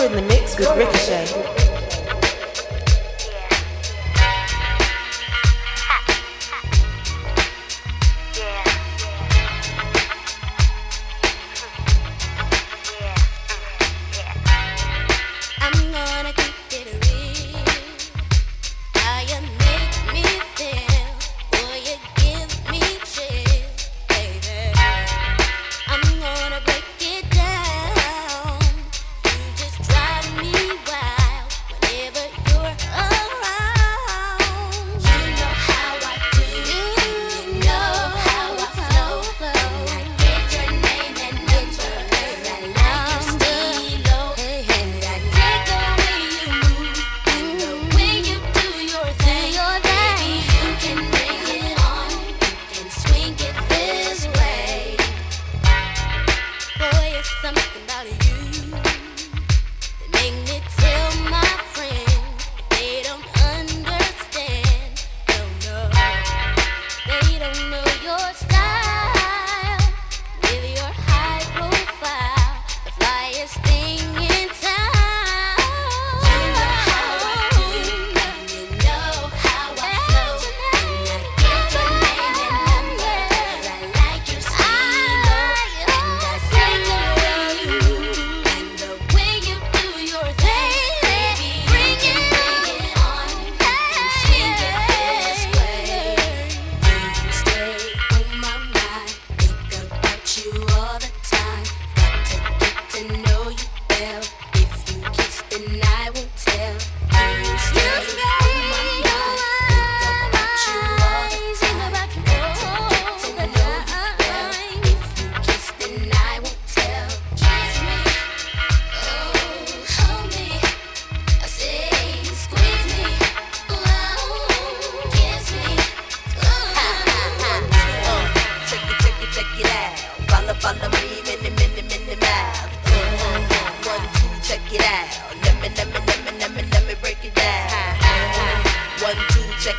In the mix with Ricochet.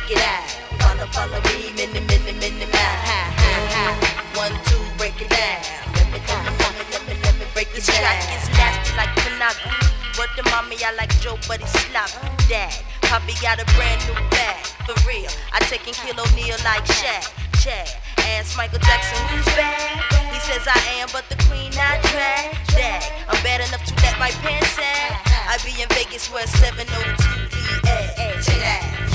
check it out. Follow, follow me, mini, mini, mini, mile high, high, high. One, two, break it down. Let me, let me, let me, let me, let me break it down. Jack is nasty like Monopoly. What to mommy, I like Joe, but he's sloppy. Dad, Poppy got a brand new bag, for real. I take and kill O'Neal like Shaq, Chad. Ask Michael Jackson who's bad. He says I am, but the queen I drag. Dag, I'm bad enough to let my pants sag. I be in Vegas where 702 EA. Check that.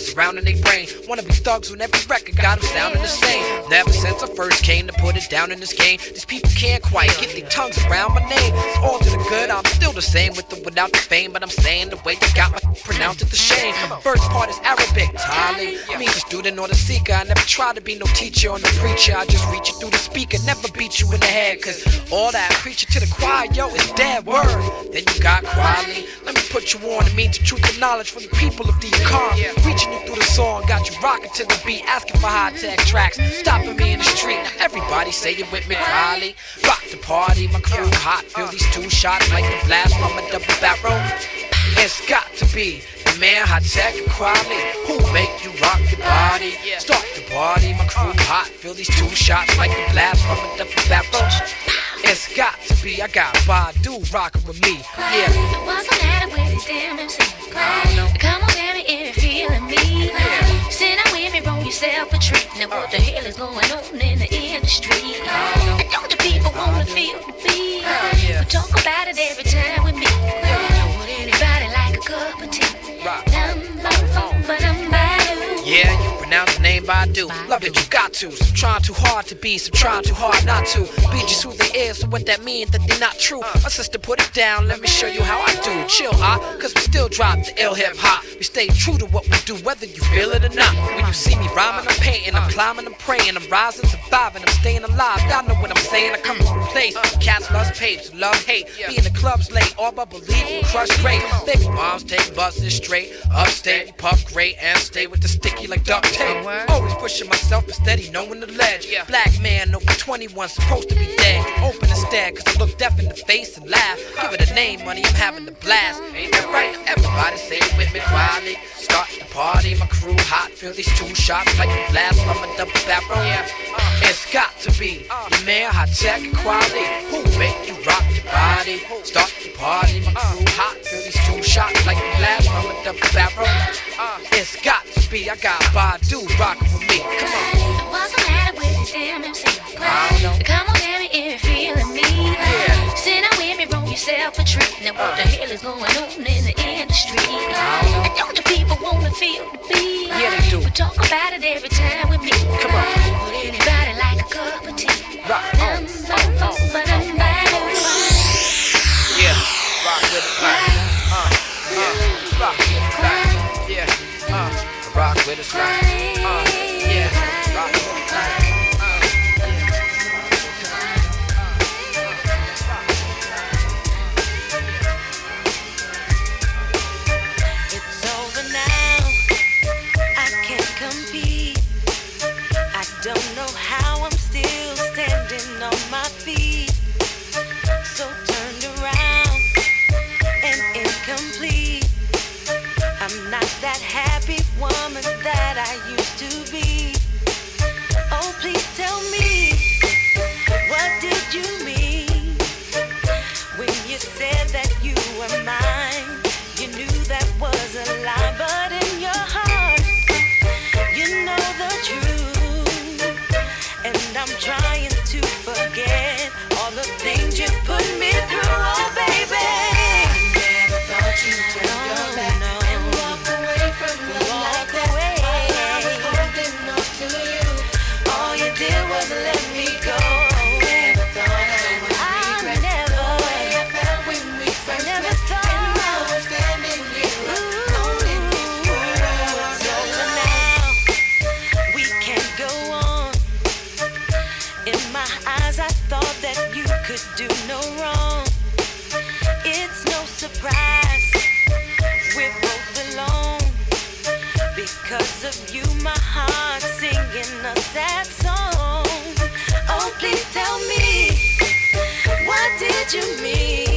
Surrounding their brain. Wanna be thugs when every record got them sounding the same. Never since I first came to put it down in this game, these people can't quite get their tongues around my name. It's all to the good, I'm still the same with or without the fame, but I'm saying the way you got my pronounced it the shame. First part is Arabic, Talib. Means a student or the seeker. I never try to be no teacher or no preacher. I just reach it through the speaker, never beat you in the head. Cause all that preaching to the choir, yo, is dead word. Then you got Kweli. Let me put you on. It means the truth and knowledge from the people of the economy. Reaching you through the song, got you rocking to the beat, asking for Hi-Tek tracks, stopping me in the street. Now everybody say it with me, Riley. Rock the party, my crew hot. Feel these two shots like the blast from a double barrel. It's got to be the man hot tech quality who make you rock your body. Start the party, my crew hot. Feel these two shots like the blast from a double barrel. It's got to be, I got Badu rocking with me. Yeah. What's the matter with these damn MCs? Come on, baby, if you're feeling me. Sit down with me, roll yourself a treat. Now what the hell is going on in the industry? And don't the people wanna feel the beat? But talk about it every time with me. Cup of tea? Dum, bum, bum, ba-dum, ba-doo. Yeah, you pronounce the name Badu. Love that you got to. Some trying too hard to be, some trying too hard not to. Be just who they is, so what that means that they not true. My sister put it down, let me show you how I do. Chill, ah, cause we still drop the ill hip hop. We stay true to what we do, whether you feel it or not. When you see me rhyming, I'm painting, I'm climbing, I'm praying, I'm rising, surviving, I'm staying alive. Y'all know what I'm saying. I come from a place. Cats love papes, love hate. Be in the clubs late, all but believe crush great. Baby moms take buses straight, upstate, puff great and stay with the sticky like duct tape. Always pushing myself, but steady, knowing the ledge. Black man over 21, supposed to be dead. Open instead, cause I look deaf in the face and laugh. Give it a name, money, I'm having a blast. Ain't that right? Everybody say it with me Kweli. Start the party, my crew hot. Feel these two shots like a blast from a double barrel. It's got to be your man, Hi-Tek and Kweli. Who make you rock your body? Start the party, my crew hot. Feel these two shots like a blast from a double barrel. It's got to be, I got Badu rockin' with me. Come on. What's the matter with these MCs? I don't know. Come on, baby, if you're feeling me. Yeah. Sit down with me, roll yourself a treat. Now what the hell is going on in the industry? And don't the people wanna feel the beat? Yeah, they do. But talk about it every time with me. Come on. Would anybody like a cup of tea? Rock on, bum, ba-dum, ba-dum. Yeah, rock with it like, uh, uh, rock with it like, uh, woman that I used did you mean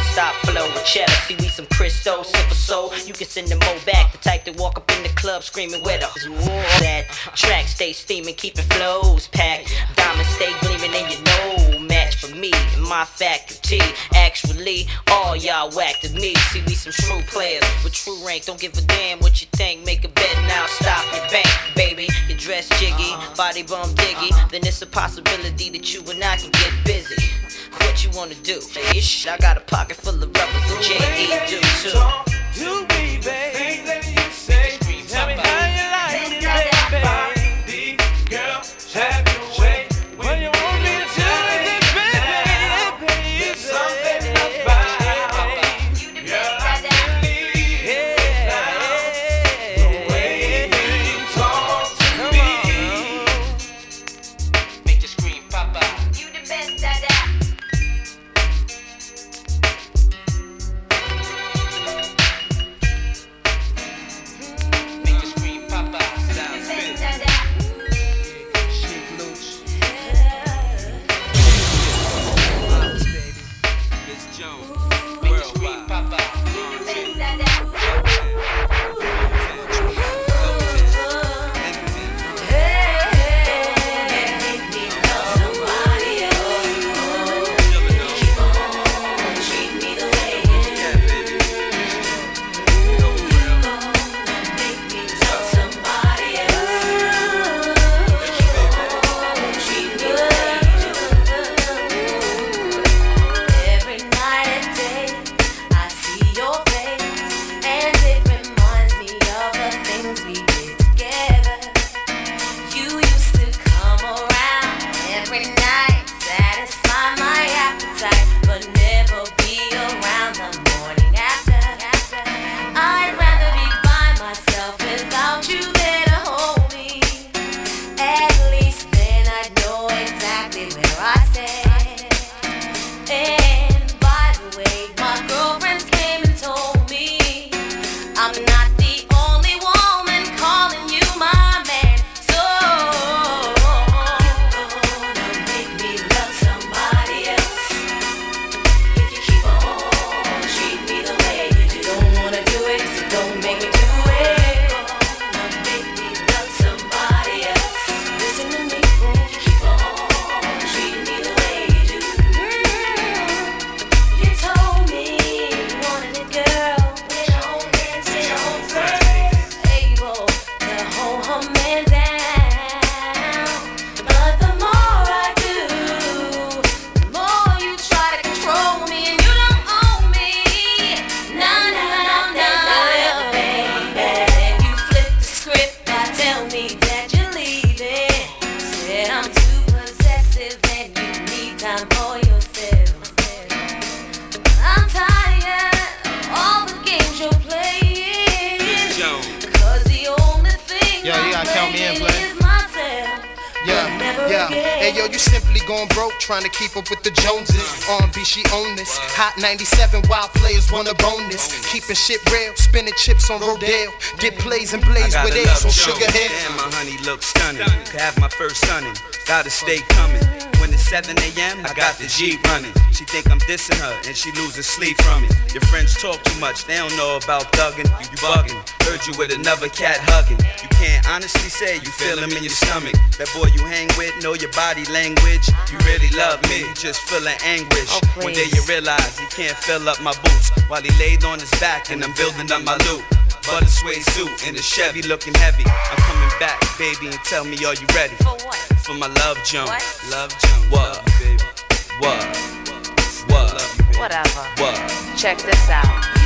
non-stop flow with cheddar. See, we some Cristo, simple soul. You can send them all back. The type that walk up in the club screaming with us. That track stay steaming, keeping flows packed. Diamonds stay gleaming and you know match for me and my faculty. Actually, all y'all whacked at me. See, we some true players with true rank. Don't give a damn what you think. Make a bet now, stop your bank, baby. Your dress jiggy, uh-huh. body bum diggy. Then it's a possibility that you and I can get busy you wanna do. I got a pocket full of rubber, what you do too. Do me, baby. Keeping shit real, spinning chips on Rodale. Get plays and blaze with eggs on Sugar Hill. Damn, my honey looks stunning. Could have my first stunning. Gotta stay coming. When it's 7 a.m., I got the G running. She think I'm dissing her and she loses sleep from it. Your friends talk too much, they don't know about thugging. You, you bugging. Heard you with another cat hugging. You can't honestly say you feel him in your stomach. That boy you hang with know your body language. You really love me, just feeling anguish. Oh, One day please. you realize he can't fill up my boots while he laid on his back and I'm building up my loot. Butter suede suit in the Chevy looking heavy. I'm coming back, baby, and tell me are you ready? For what? For my love Jones. What? Love Jones. What? baby. What? What? Whatever. What? Check this out.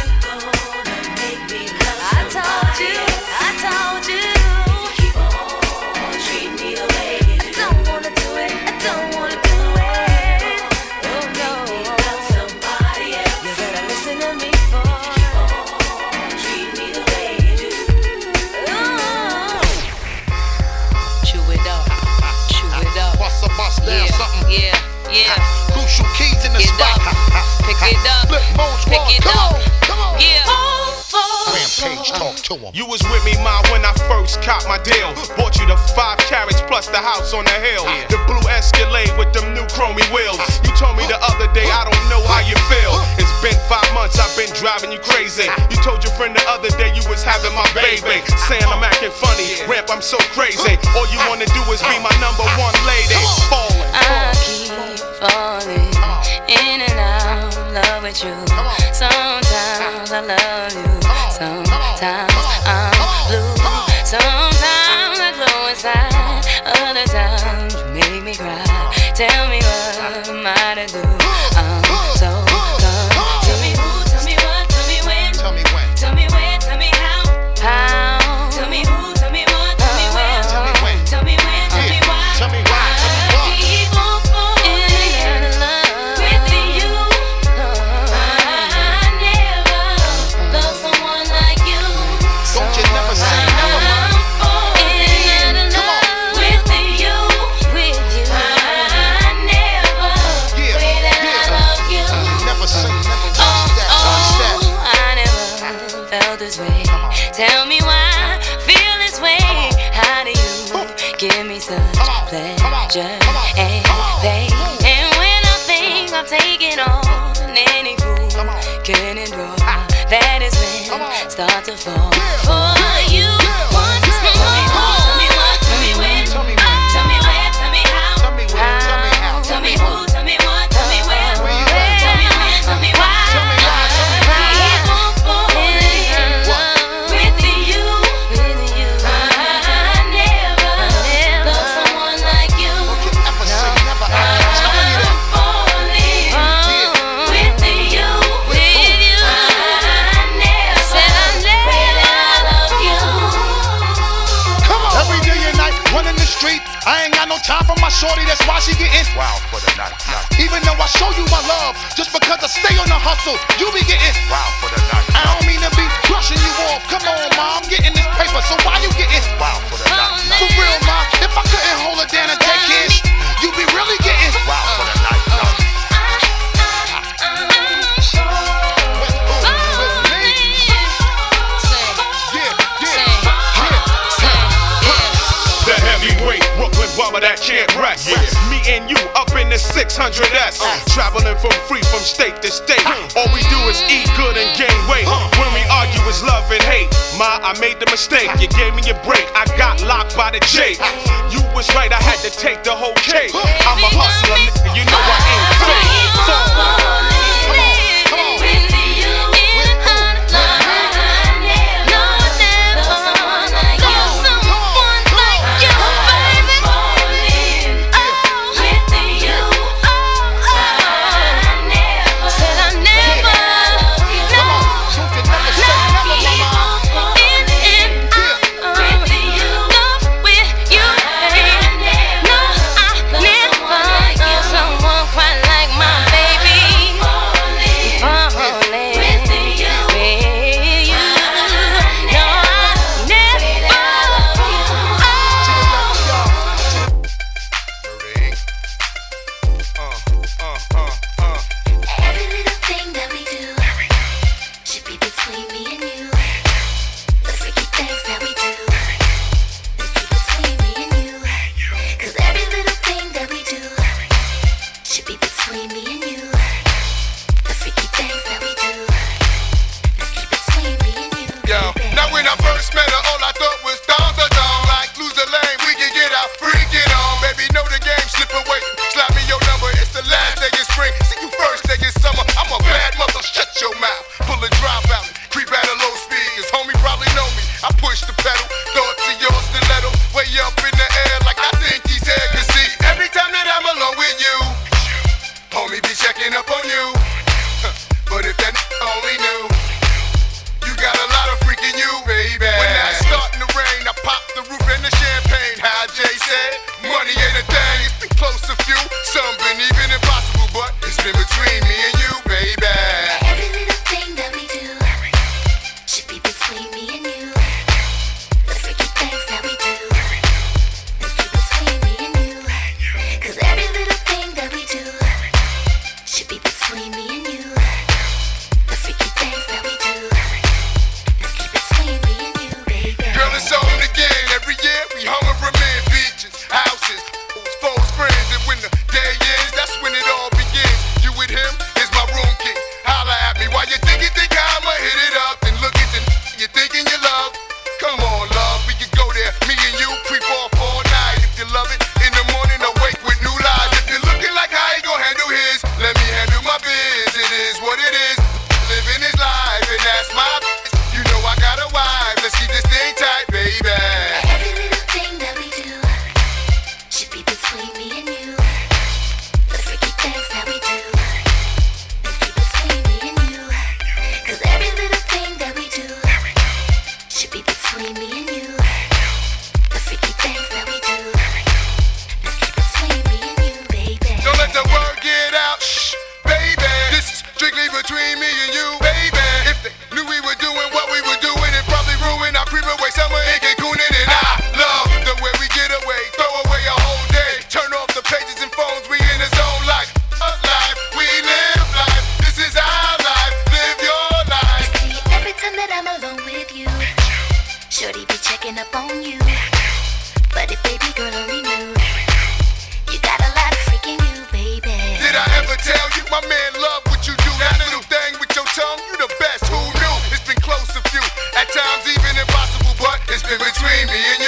Yeah, that listen to me for keep me away Shut it out shut it out What's the boss something. yeah, yeah. Crucial keys in the Get spot. up. Pick it up. Flip mode Pick it Come up. Rampage uh-huh. talk to him. You was with me, ma, when I first copped my deal. Bought you the five carats plus the house on the hill. The blue Escalade with them new chromey wheels. You told me the other day, I don't know how you feel. It's been five months, I've been driving you crazy. You told your friend the other day you was having my baby. Saying I'm acting funny, ramp, I'm so crazy. All you wanna do is be my number one lady. Falling. I keep falling in and out of love with you. Sometimes I love you, sometimes I'm blue. Sometimes I glow inside, other times you make me cry. Tell me what am I to do? Start to fall my shorty, that's why she getting Wow for the night. night. Even though I show you my love, just because I stay on the hustle, you be getting Wow for the night. I don't mean to be brushing you off. Come on, ma, I'm getting this paper, so why you getting Wow for the night. For real, ma, if I couldn't hold her down and take care, you be really getting Wow bummer that can't rest. Me and you up in the 600S. Traveling from free from state to state. All we do is eat good and gain weight. When we argue, it's love and hate. Ma, I made the mistake. You gave me a break. I got locked by the J. You was right, I had to take the whole cake. I'm a hustler. You know I ain't fake. Someone Better all I thought was down the down. Like lose lane, we can get out free. screaming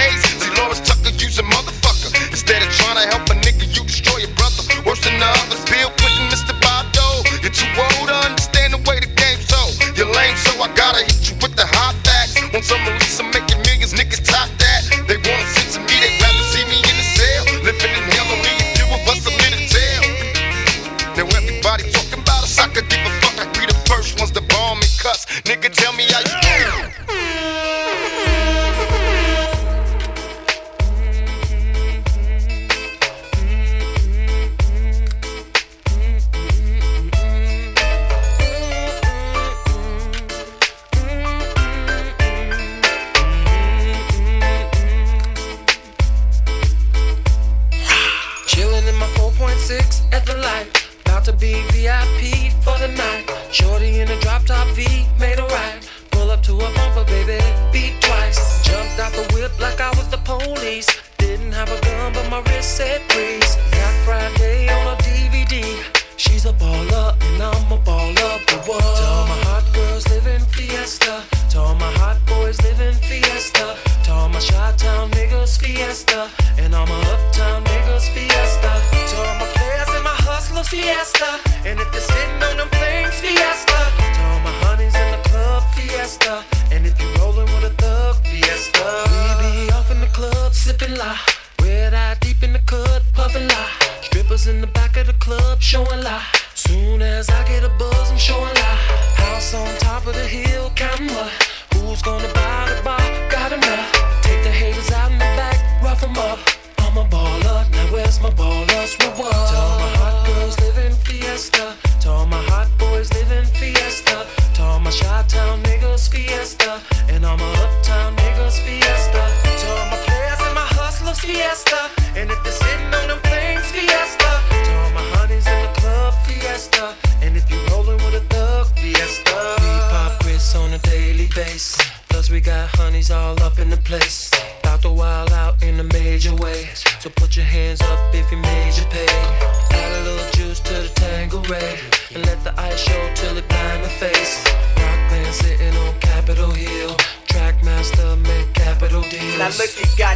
days. See, Lawrence Tucker, you's a motherfucker. Instead of trying to help a nigga, you destroy your brother. Worse than the others, Bill Clinton.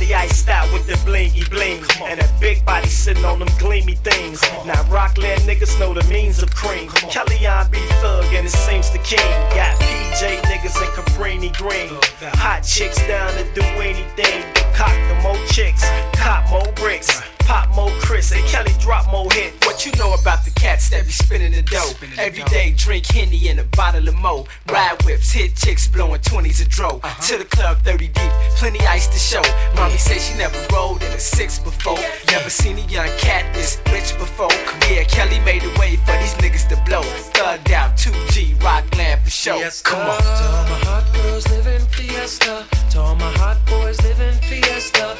At iced out with the blingy bling. And a big body sitting on them gleamy things. Now Rockland niggas know the means of cream. Kellyanne be thug and it seems the king. Got PJ niggas and Cabrini Green. Hot chicks down to do anything. Cock the more chicks, cop more bricks. Pop more Cris and Kelly drop more hit. What you know about the cats that be spinning the dough? Every day drink Henny and a bottle of Mo. Ride whips, hit chicks blowing 20s a dro. Uh-huh. To the club 30 deep, plenty ice to show. Mommy say she never rolled in a six before. Never seen a young cat this rich before. Yeah, Kelly made a way for these niggas to blow. Thugged out 2G, Rockland for show. Come on. To all my hot girls living fiesta. To all my hot boys living fiesta.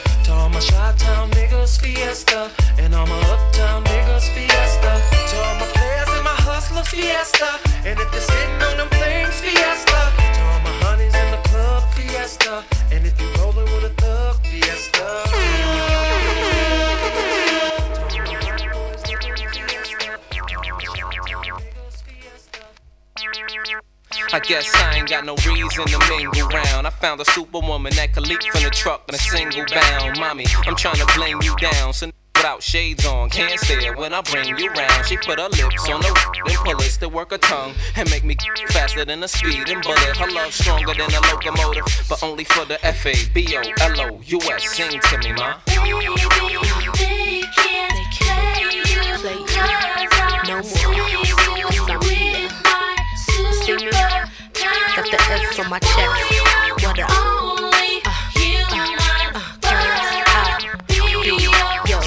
My Chi-Town niggas fiesta. And all my uptown niggas fiesta. To all my players and my hustlers fiesta. And if they're sitting on them things fiesta. To all my honeys in the club fiesta. And if you I guess I ain't got no reason to mingle round. I found a superwoman that could leap from the truck in a single bound. Mommy, I'm trying to bling you down. So without shades on, can't stare when I bring you round. She put her lips on the then pull us to work her tongue and make me faster than a speeding bullet. Her love stronger than a locomotive, but only for the F A B O L O U S. Sing to me, ma. No more. F on my chest. What up? Uh, uh, uh, girls, I be yo.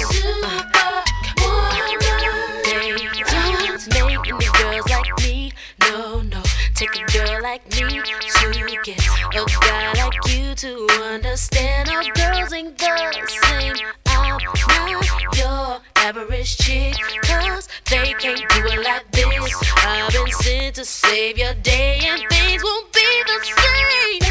They don't make any girls like me. No, no. Take a girl like me to get a guy like you to understand. Our girls ain't the same. I'm not your average chick. Cause they can't do it like. I've been sent to save your day and things won't be the same.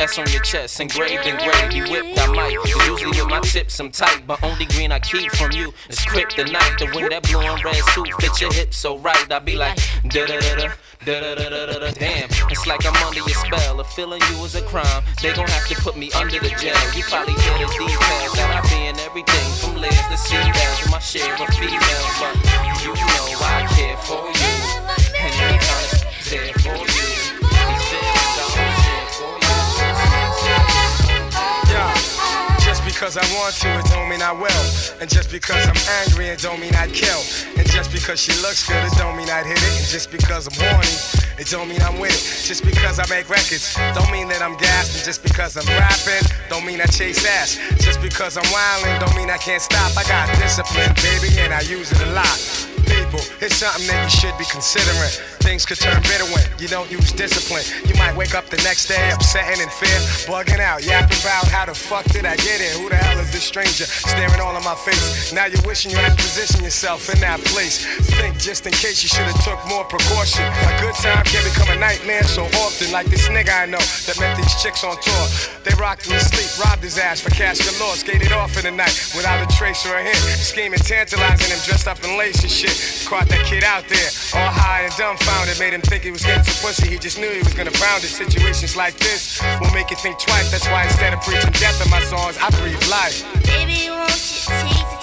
ICS on your chest, engraved and in gravy, whipped. I might. Usually with my tips, I'm tight, but only green I keep from you is kryptonite. The way that blue and red suit fit your hips so right, I be like da da da da. Da, da, da, da, da, da. Damn, it's like I'm under your spell. If feeling you is a crime, they gon' have to put me under the jail. You probably hear the details that I be in everything from legs to seatbelts with my share of females. But you know I care for you, and anytime it's there for you. Because I want to, it don't mean I will. And just because I'm angry, it don't mean I'd kill. And just because she looks good, it don't mean I'd hit it. And just because I'm horny, it don't mean I'm with it. Just because I make records, don't mean that I'm gassed. And just because I'm rapping, don't mean I chase ass. Just because I'm wildin', don't mean I can't stop. I got discipline, baby, and I use it a lot. People, it's something that you should be considering. Things could turn bitter when you don't use discipline. You might wake up the next day upset and in fear, bugging out, yapping about how the fuck did I get here? Who the hell is this stranger staring all in my face? Now you're wishing you had positioned yourself in that place. Think just in case you should have took more precaution. A good time can become a nightmare so often, like this nigga I know that met these chicks on tour. They rocked him to sleep, robbed his ass for cash galore, skated off in the night without a trace or a hint. Scheming, tantalizing him, dressed up in lace and shit. Caught that kid out there, all high and dumbfounded, made him think he was getting some pussy. He just knew he was gonna pound it. Situations like this will make you think twice. That's why instead of preaching death in my songs, I breathe life. Baby, won't you take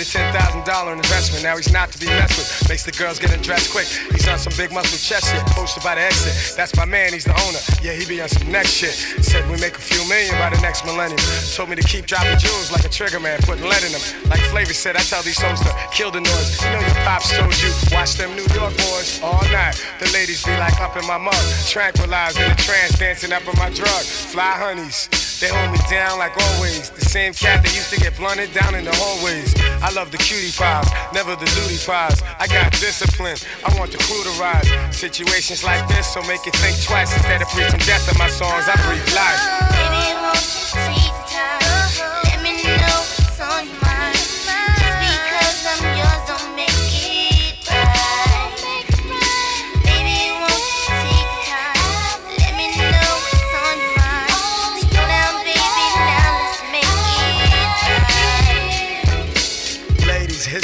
made a $10,000 investment. Now he's not to be messed with. Makes the girls get undressed quick. He's on some big muscle chest shit, posted by the exit. That's my man, he's the owner. Yeah, he be on some next shit. Said we make a few million by the next millennium. Told me to keep dropping jewels like a trigger man, putting lead in them. Like Flavor said, I tell these songs to kill the noise. You know your pops told you, watch them New York boys all night. The ladies be like up in my mug, tranquilized in a trance, dancing up in my drug. Fly honeys. They hold me down like always. The same cat that used to get blunted down in the hallways. I love the cutie pies, never the duty pies. I got discipline, I want the crew to rise. Situations like this, so make you think twice instead of preaching death in my songs. I breathe life. Baby, won't you take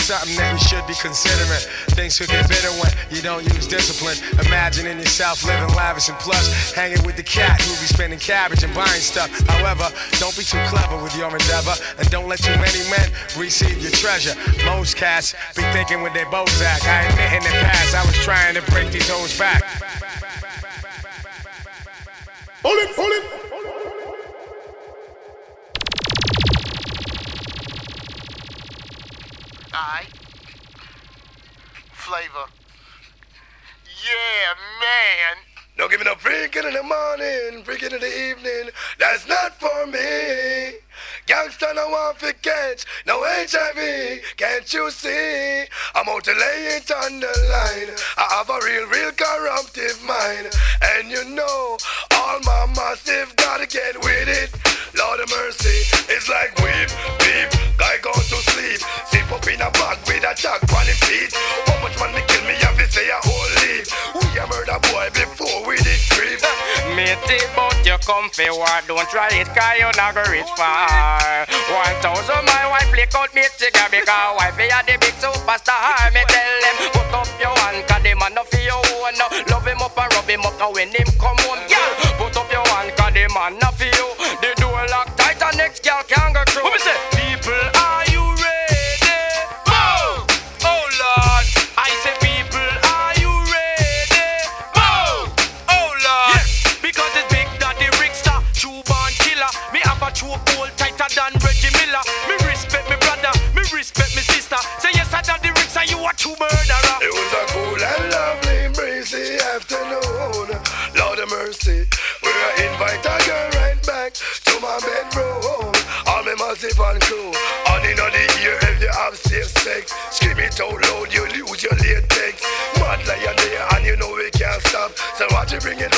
something that you should be considering. Things could get bitter when you don't use discipline. Imagining yourself living lavish and plush, hanging with the cat who be spending cabbage and buying stuff. However, don't be too clever with your endeavor, and don't let too many men receive your treasure. Most cats be thinking with their Bozak. I admit in the past I was trying to break these hoes back. Pull it, pull it. Alright. Flavor. Yeah, man. Don't give me no freaking in the morning, freaking in the evening. That's not for me. Gangsta no want to catch, no HIV. Can't you see? I'm out to lay it on the line. I have a real, real corruptive mind. And you know, all my massive gotta get with it. Lord of mercy, it's like whip, beep. Guy gone to sleep. A a jack on him feet. How much man me kill me have to say a whole. We a murder boy before we did creep. Matey, but you come for war. Don't try it, cause you not go reach far. One thousand my wife lick out me trigger because wife are the big superstar. Me tell them, put up your hand, cause the man no for your own. Love him up and rub him up, now when him come home, girl, put up your hand, cause the man no you. The door lock tight and next girl can't go sex. Scream it out loud, you lose your latex. Mad lion there, and you know we can't stop. So watch you bring it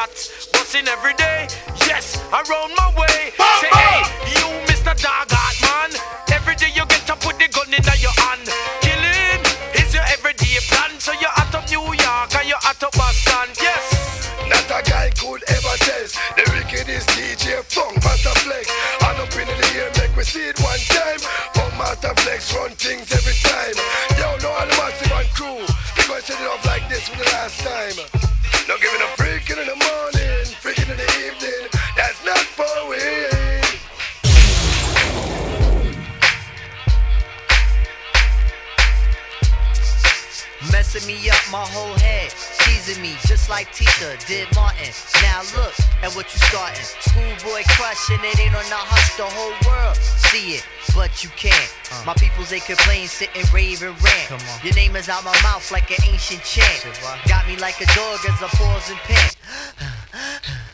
shots, busting every day. Yes, around my way. Say, hey, you, Mr. Dog Man. Every day you get up with the gun in your hand. Killing is your everyday plan. So you're out of New York and you're out of Boston. Yes. Not a guy could ever test The wickedest DJ Funkmaster Flex And up in the air make we see it one time Funkmaster Flex run things every time Yo, no all the massive and crew We gonna set it off like this for the last time Tisha did Martin. Now look at what you starting. Schoolboy crushing it ain't on the hush, the whole world see it, but you can't. My peoples they complain, sit and rave and rant. Your name is out my mouth like an ancient chant. Got me like a dog as I pause and pant.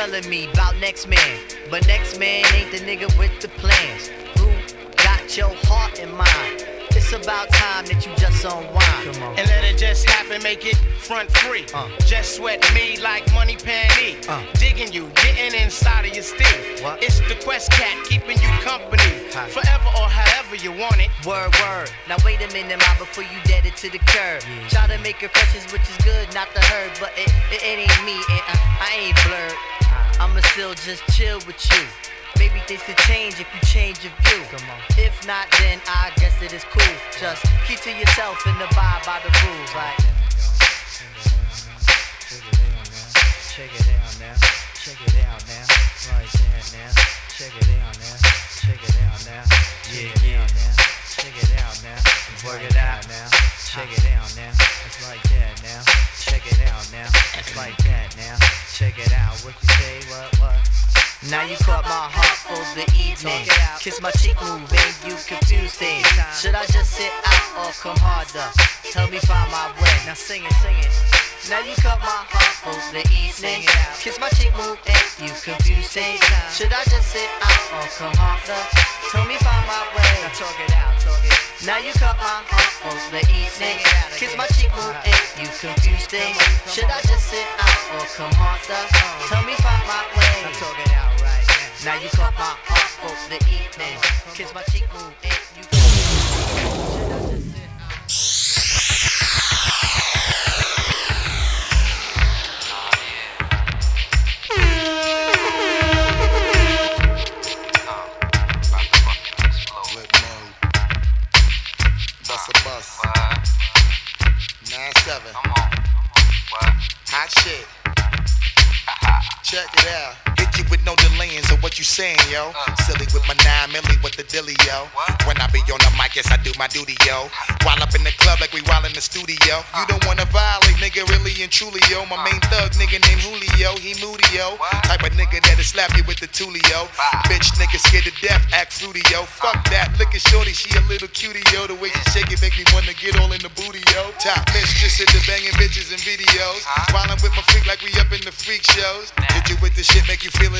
Telling me about next man, but next man ain't the nigga with the plans. Who got your heart in mind? It's about time that you just unwind. And let it just happen, make it front free. Uh. Just sweat me like money panty. Uh. Digging you, getting inside of your steam. It's the Quest Cat keeping you company. Forever or however you want it. Word, word. Now wait a minute, ma, before you dead it to the curb. Try to make your impressions, which is good, not the herd, but it, it, it ain't me, still just chill with you. Maybe things could change if you change your view. If not, then I guess it is cool. Just keep to yourself and abide by the rules, right? Check it out now. Check it out now. Right there now. Check it out now. Check it out now. Yeah, yeah. Check it out now. Work it out now. Check it out now. It's like that now. Check it out now. It's like that now. Check it out. What you say? What? What? Now you caught my heart for the evening. Kiss my cheek, move, you confuse things. Should I just sit out or come harder? Help me find my way. Now sing it, sing it. Now you caught my heart for the evening. Kiss my cheek, move, you confuse things. Should I just sit out or come harder? Tell me find my way. Now talk it out, talk it. Now you caught my uh, heart uh, for the evening. Kiss my cheek, move, and uh-huh. You confused still? Should I just sit out or come on, sir? Uh-huh. Tell me find my way. I'm talking out right now. Now you caught my uh, heart for the evening. Uh-huh. Kiss my cheek, move in. You shit. Check it out. With no delayings of what you saying, yo. Silly with my nine milli with the dilly, yo. When I be on the mic, yes, I do my duty, yo. While up in the club like we while in the studio. You don't wanna violate, nigga, really and truly, yo. My main thug nigga named Julio, he moody, yo. Type of nigga that'll slap you with the tulio. Bitch, nigga scared to death, act fruity, yo. Fuck that, look at shorty, she a little cutie, yo. The way she shake it make me wanna get all in the booty, yo. Top mistress at the banging bitches and videos. While I'm with my freak like we up in the freak shows. Hit you with the shit, make you feel it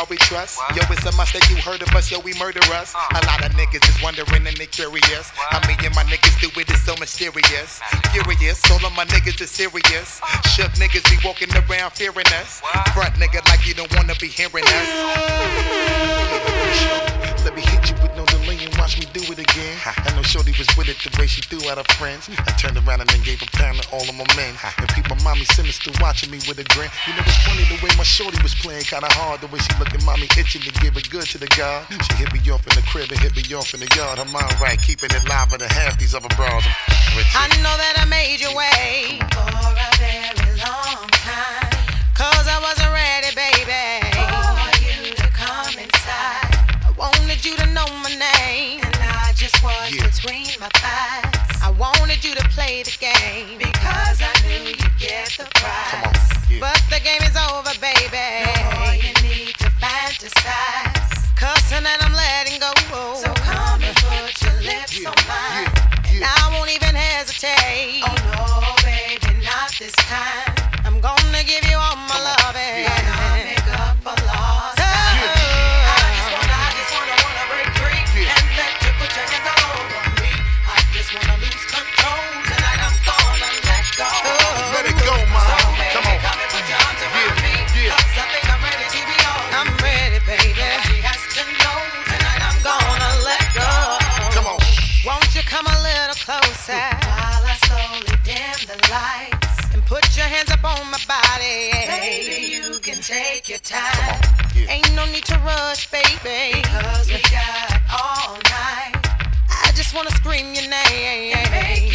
God we trust? Yo, it's a must that you heard of us, yo, we murder us. Uh. A lot of niggas is wondering and they curious. How me and my niggas do it, it is so mysterious. Furious, all of my niggas is serious. Uh. Shook niggas be walking around fearing us. Front nigga like you don't wanna be hearing us. Let me hit do it again. I know Shorty was with it the way she threw out her friends. I turned around and then gave a pound to all of my men. And people, mommy sinister watching me with a grin. You know, it's funny the way my Shorty was playing kinda hard. The way she looking mommy itching to give it good to the God. She hit me off in the crib and hit me off in the yard. Her mind right, keeping it live than half these other bras. I'm with I know that I made you wait for a very long time. Cause I wasn't my thighs. I wanted you to play the game. Because I knew you'd get the prize. But the game is over, baby. No more you need to fantasize. Cause tonight I'm letting go. So come and put your lips on mine. And I won't even hesitate. Your time. Ain't no need to rush, baby, because we got all night. I just wanna scream your name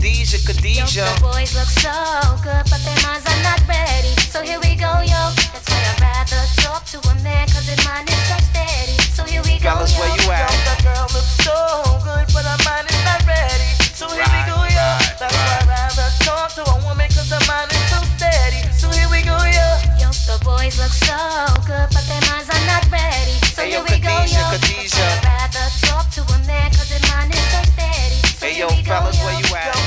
Hey yo, Khadijah, Khadijah. The boys look so good, but their minds are not ready. So here we go, yo. That's why I'd rather talk to a man, cause his mind is so steady. So here we go, Fellas, yo. where you at? The girl looks so good, but her mind is not ready. So here we go, yo. That's why I'd rather talk to a woman, cause her mind is so steady. So here we go, yo. Yo, the boys look so good, but their minds are not ready. So Hey, here yo, we go, Khadijah, yo. Khadijah. I'd rather talk to a man, cause his mind is so steady. So Hey yo, we go, fellas, yo. where you at? Yo,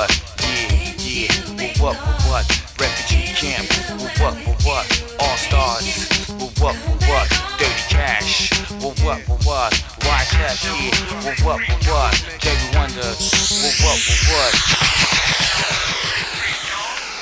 What? Yeah, yeah. What, what, what? Refugee camp. What, what, what? All stars. What, what, what? Dirty cash. What, what, what, what? Why check? Yeah. What, what, what, what? Jerry Wonda. What, what, what, what?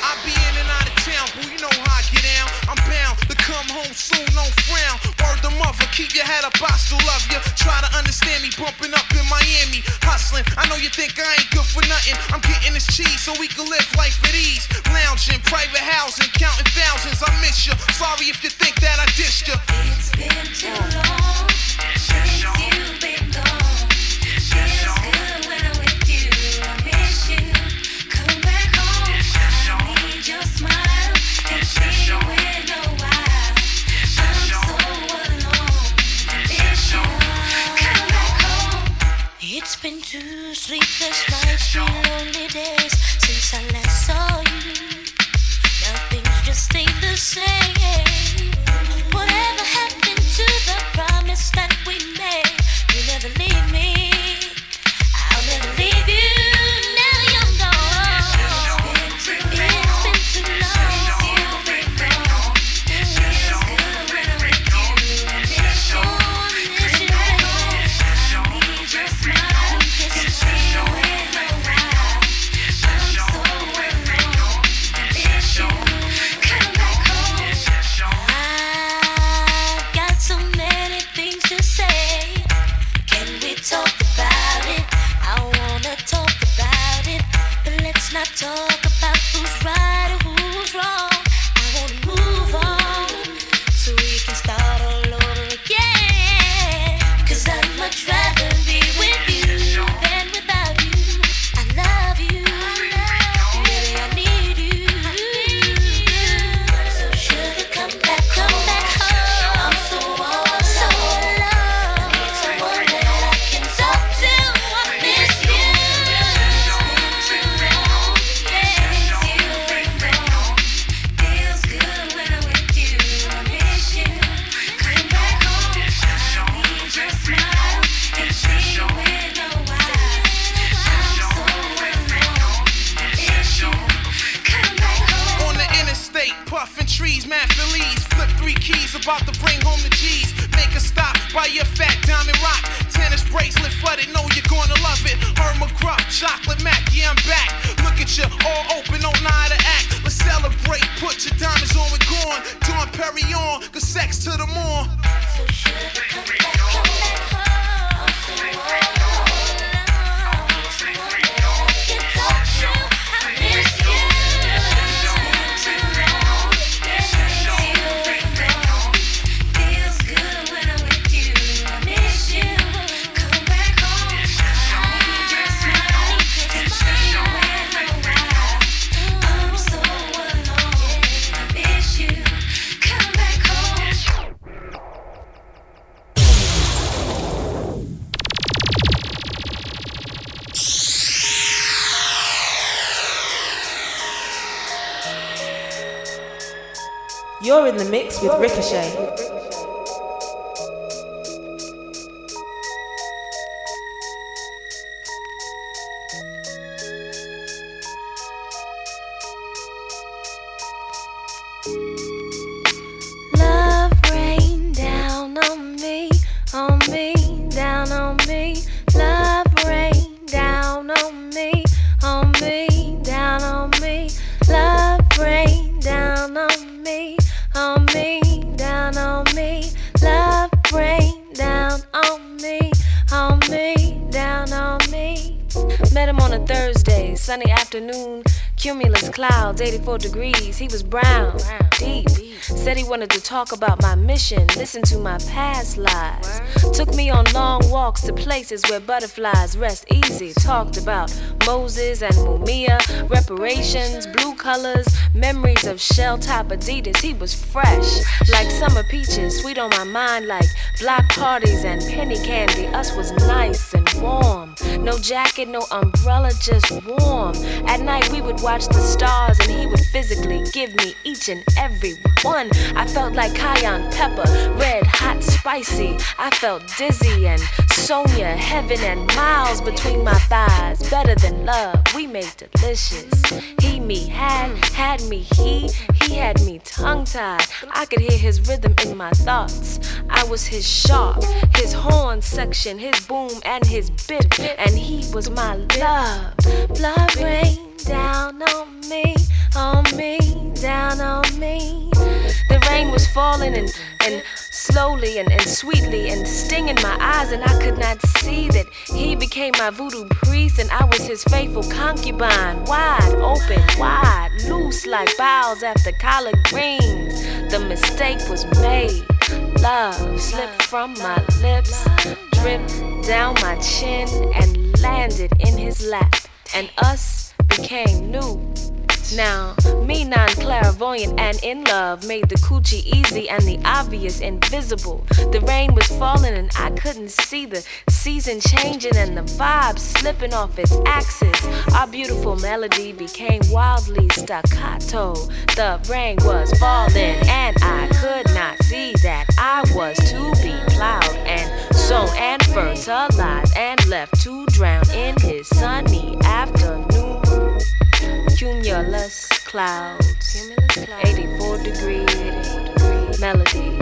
I be in and out of town, boo, you know how I get down. I'm bound to come home soon, no frown. The mother, keep your head up, I still love you. Try to understand me, bumping up in Miami, hustling. I know you think I ain't good for nothing. I'm getting this cheese so we can live life at ease. Lounging, private housing, counting thousands. I miss you. Sorry if you think that I dissed you. It's been too long since you've been gone. It's been two sleepless nights, three lonely days since I last saw you. Nothing's just ain't the same. Whatever happened to the promise that we made? You never leave me. Not talk with Ricochet. Deep. Said he wanted to talk about my mission, listen to my past lives. Took me on long walks to places where butterflies rest easy. Talked about Moses and Mumia, reparations, blue colors, memories of shell top Adidas. He was fresh, like summer peaches, sweet on my mind, like block parties and penny candy. Us was nice and warm. No jacket, no umbrella, just warm. At night we would watch the stars and he would physically give me each and every one. I felt like cayenne pepper, red, hot, spicy. I felt dizzy and Sonia, heaven and miles between my thighs. Better than love, we made delicious. He, me, had, had me, he, he had me tongue tied. I could hear his rhythm in my thoughts. I was his sharp, his horn section, his boom and his bit, and he was my love. Blood rain down on me, on me, down on me. The rain was falling and, and slowly and, and sweetly and stinging my eyes, and I could not see that he became my voodoo priest and I was his faithful concubine. Wide open, wide, loose like boughs after collard greens. The mistake was made. Love slipped from my lips, dripped down my chin, and landed in his lap. And us became new. Now, me non clairvoyant and in love made the coochie easy and the obvious invisible. The rain was falling and I couldn't see the season changing and the vibe slipping off its axis. Our beautiful melody became wildly staccato. The rain was falling and I could not see that I was to be plowed and sown and fertilized and left to drown in his sunny afternoon. Cumulus clouds, 84 degree melody.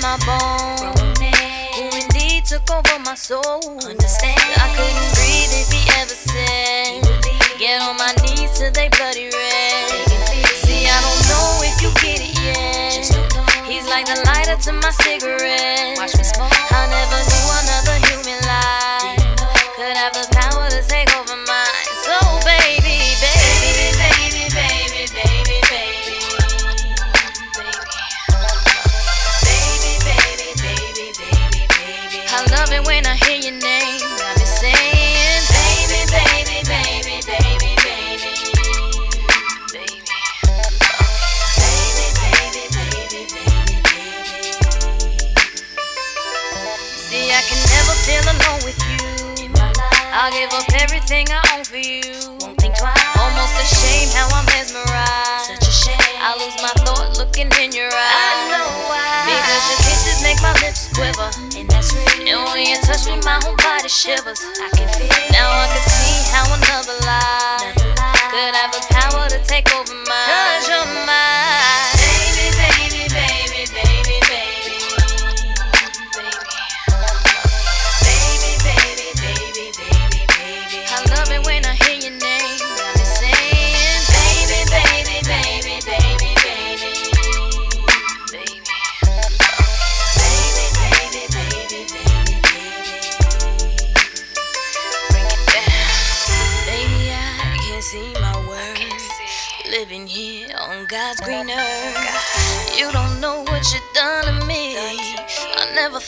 my bones. Who indeed took over my soul. Understand? I couldn't breathe if he ever said. Get on my knees till they bloody red. See, I don't know if you get it yet. He's like the lighter to my cigarette. Watch me smoke. my whole body shivers. I can feel. Now I can see how another lie could ever.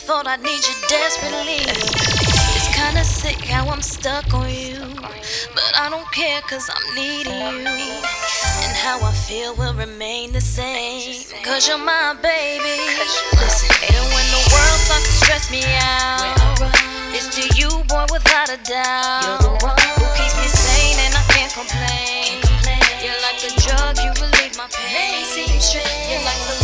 thought I'd need you desperately. It's kinda sick how I'm stuck on you. But I don't care cause I'm needing you. And how I feel will remain the same. Cause you're my baby. Listen, and when the world starts to stress me out, it's to you, boy, without a doubt. You're the one who keeps me sane and I can't complain. You're like the drug, you relieve my pain. You're like the